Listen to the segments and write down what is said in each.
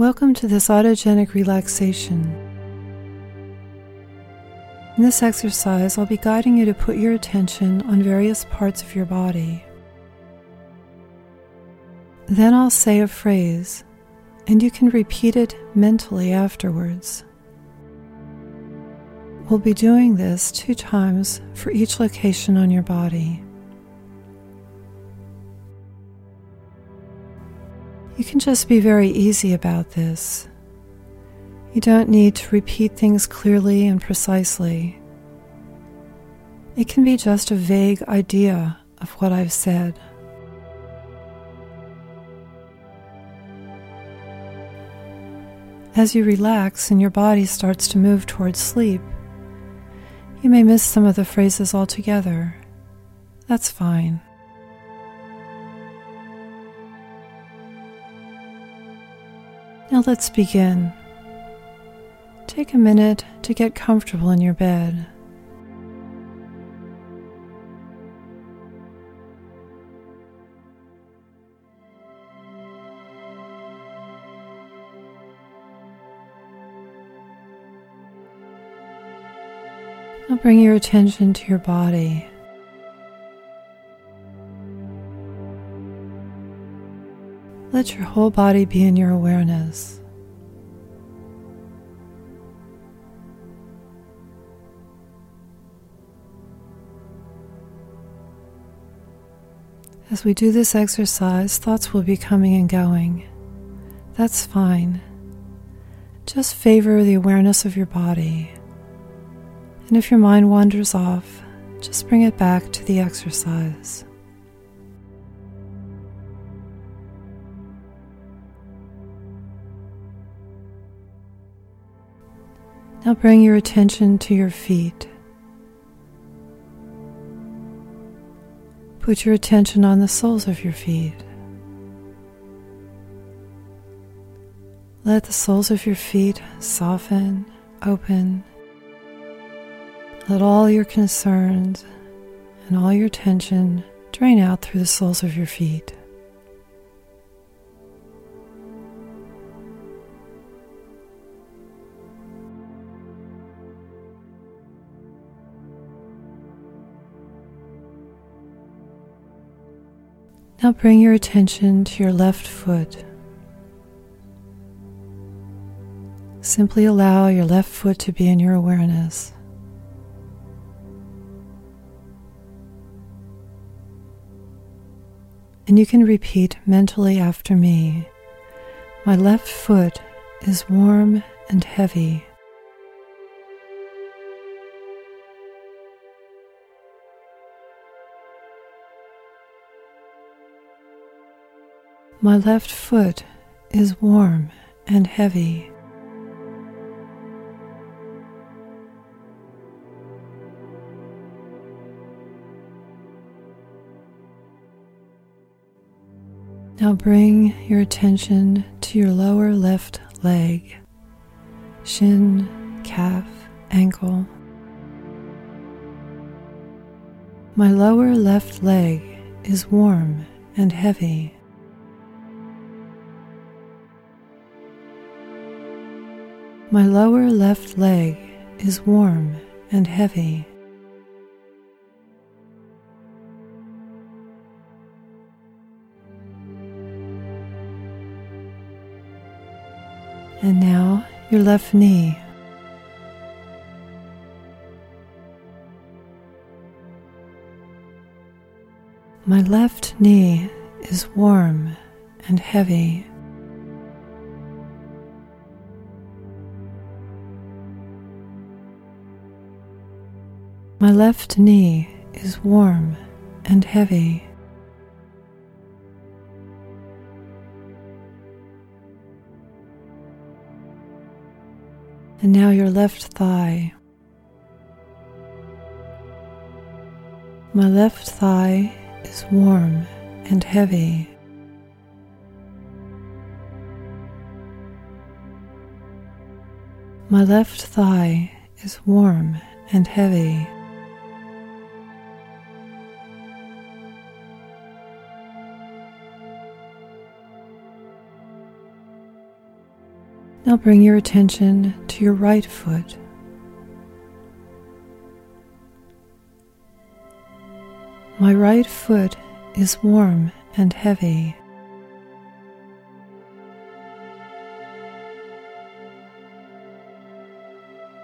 Welcome to this autogenic relaxation. In this exercise, I'll be guiding you to put your attention on various parts of your body. Then I'll say a phrase, and you can repeat it mentally afterwards. We'll be doing this two times for each location on your body. You can just be very easy about this. You don't need to repeat things clearly and precisely. It can be just a vague idea of what I've said. As you relax and your body starts to move towards sleep, you may miss some of the phrases altogether. That's fine. Now let's begin. Take a minute to get comfortable in your bed. Now bring your attention to your body. Let your whole body be in your awareness. As we do this exercise, thoughts will be coming and going. That's fine. Just favor the awareness of your body. And if your mind wanders off, just bring it back to the exercise. Now bring your attention to your feet. Put your attention on the soles of your feet. Let the soles of your feet soften, open. Let all your concerns and all your tension drain out through the soles of your feet. Now bring your attention to your left foot. Simply allow your left foot to be in your awareness. And you can repeat mentally after me My left foot is warm and heavy. My left foot is warm and heavy. Now bring your attention to your lower left leg, shin, calf, ankle. My lower left leg is warm and heavy. My lower left leg is warm and heavy. And now your left knee. My left knee is warm and heavy. Left knee is warm and heavy. And now your left thigh. My left thigh is warm and heavy. My left thigh is warm and heavy. Now bring your attention to your right foot. My right foot is warm and heavy.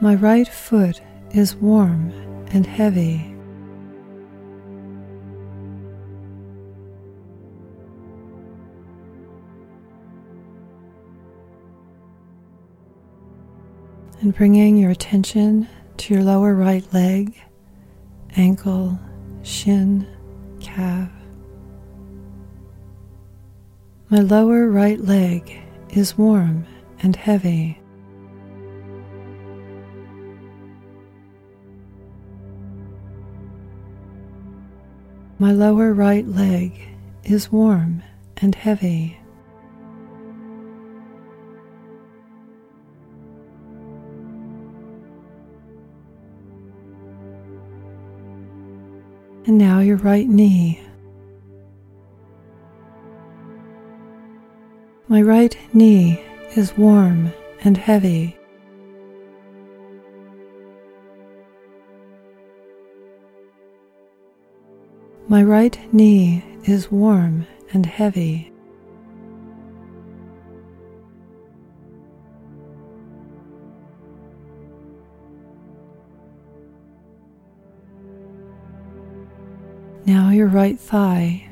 My right foot is warm and heavy. And bringing your attention to your lower right leg, ankle, shin, calf. My lower right leg is warm and heavy. My lower right leg is warm and heavy. And now your right knee. My right knee is warm and heavy. My right knee is warm and heavy. Your right thigh.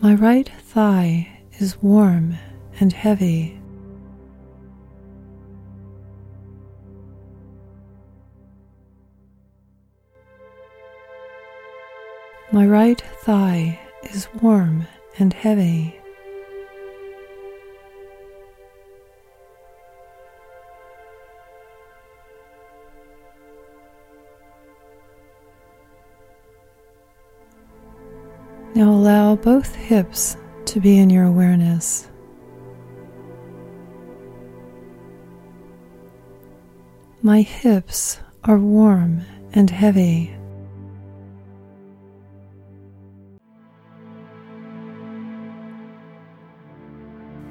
My right thigh is warm and heavy. My right thigh is warm and heavy. Allow both hips to be in your awareness. My hips are warm and heavy.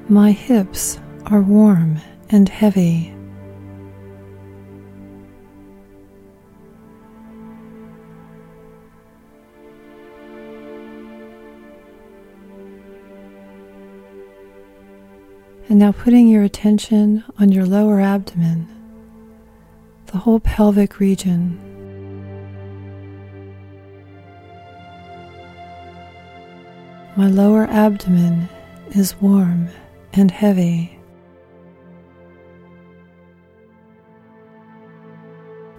My hips are warm and heavy. And now putting your attention on your lower abdomen, the whole pelvic region. My lower abdomen is warm and heavy.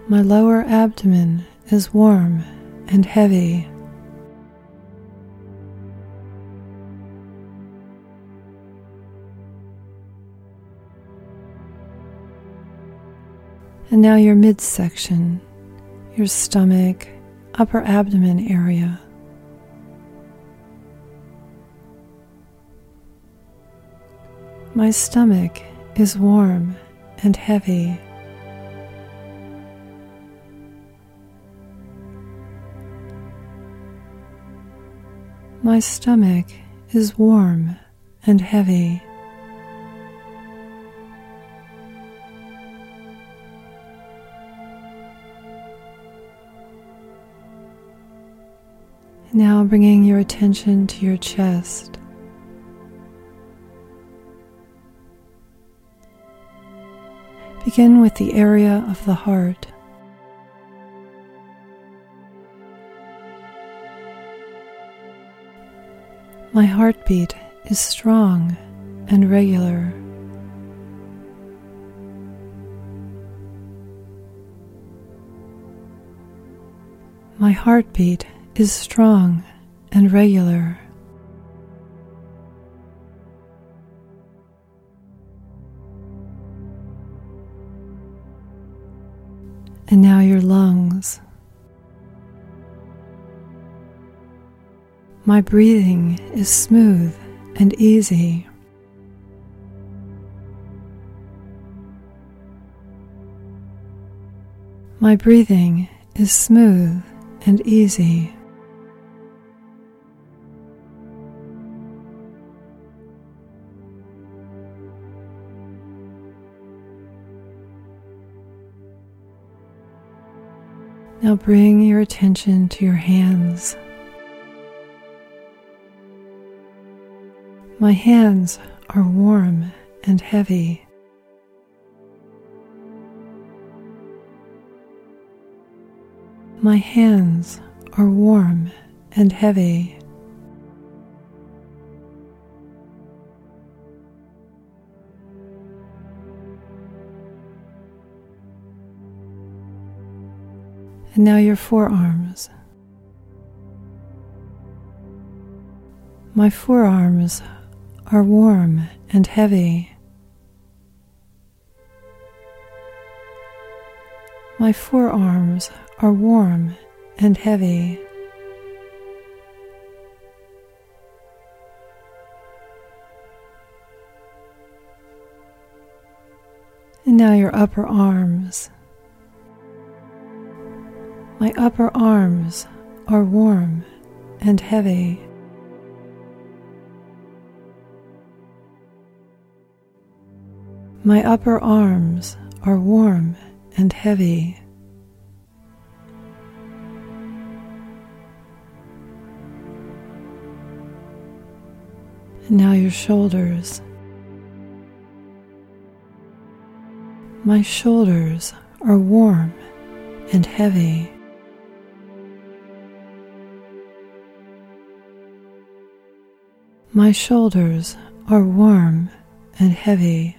My lower abdomen is warm and heavy. And now your midsection, your stomach, upper abdomen area. My stomach is warm and heavy. My stomach is warm and heavy. Now bringing your attention to your chest. Begin with the area of the heart. My heartbeat is strong and regular. My heartbeat is strong and regular. And now your lungs. My breathing is smooth and easy. My breathing is smooth and easy. Now bring your attention to your hands. My hands are warm and heavy. My hands are warm and heavy. And now your forearms. My forearms are warm and heavy. My forearms are warm and heavy. And now your upper arms. My upper arms are warm and heavy. My upper arms are warm and heavy. Now your shoulders. My shoulders are warm and heavy. My shoulders are warm and heavy.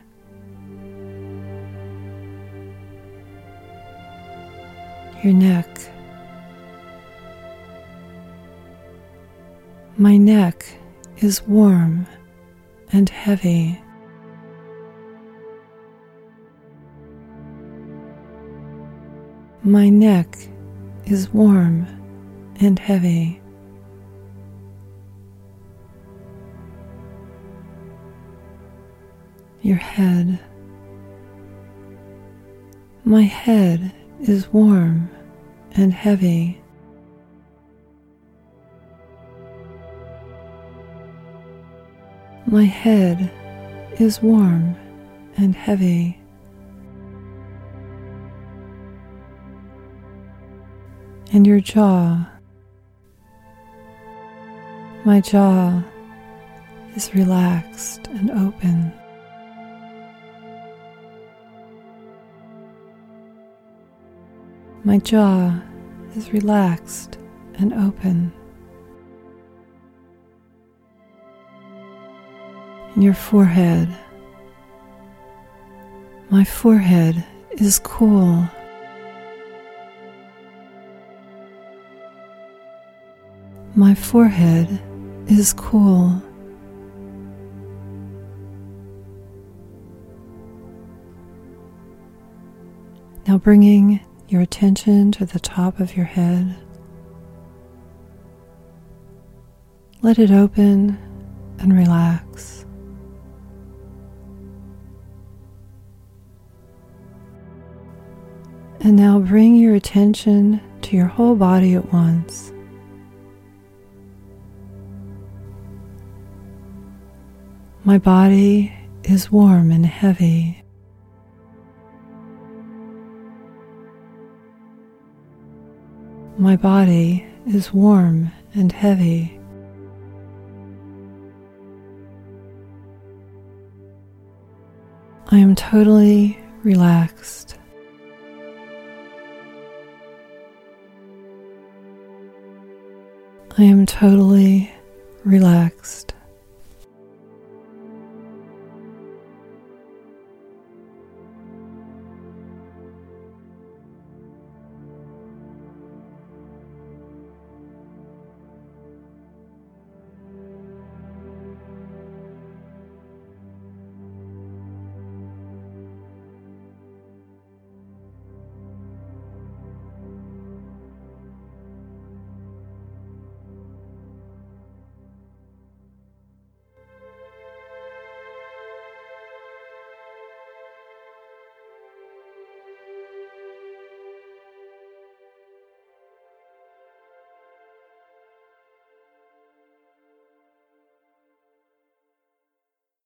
Your neck. My neck is warm and heavy. My neck is warm and heavy. Your head. My head is warm and heavy. My head is warm and heavy. And your jaw. My jaw is relaxed and open. My jaw is relaxed and open. In your forehead, my forehead is cool. My forehead is cool. Now bringing your attention to the top of your head. Let it open and relax. And now bring your attention to your whole body at once. My body is warm and heavy. My body is warm and heavy. I am totally relaxed. I am totally relaxed.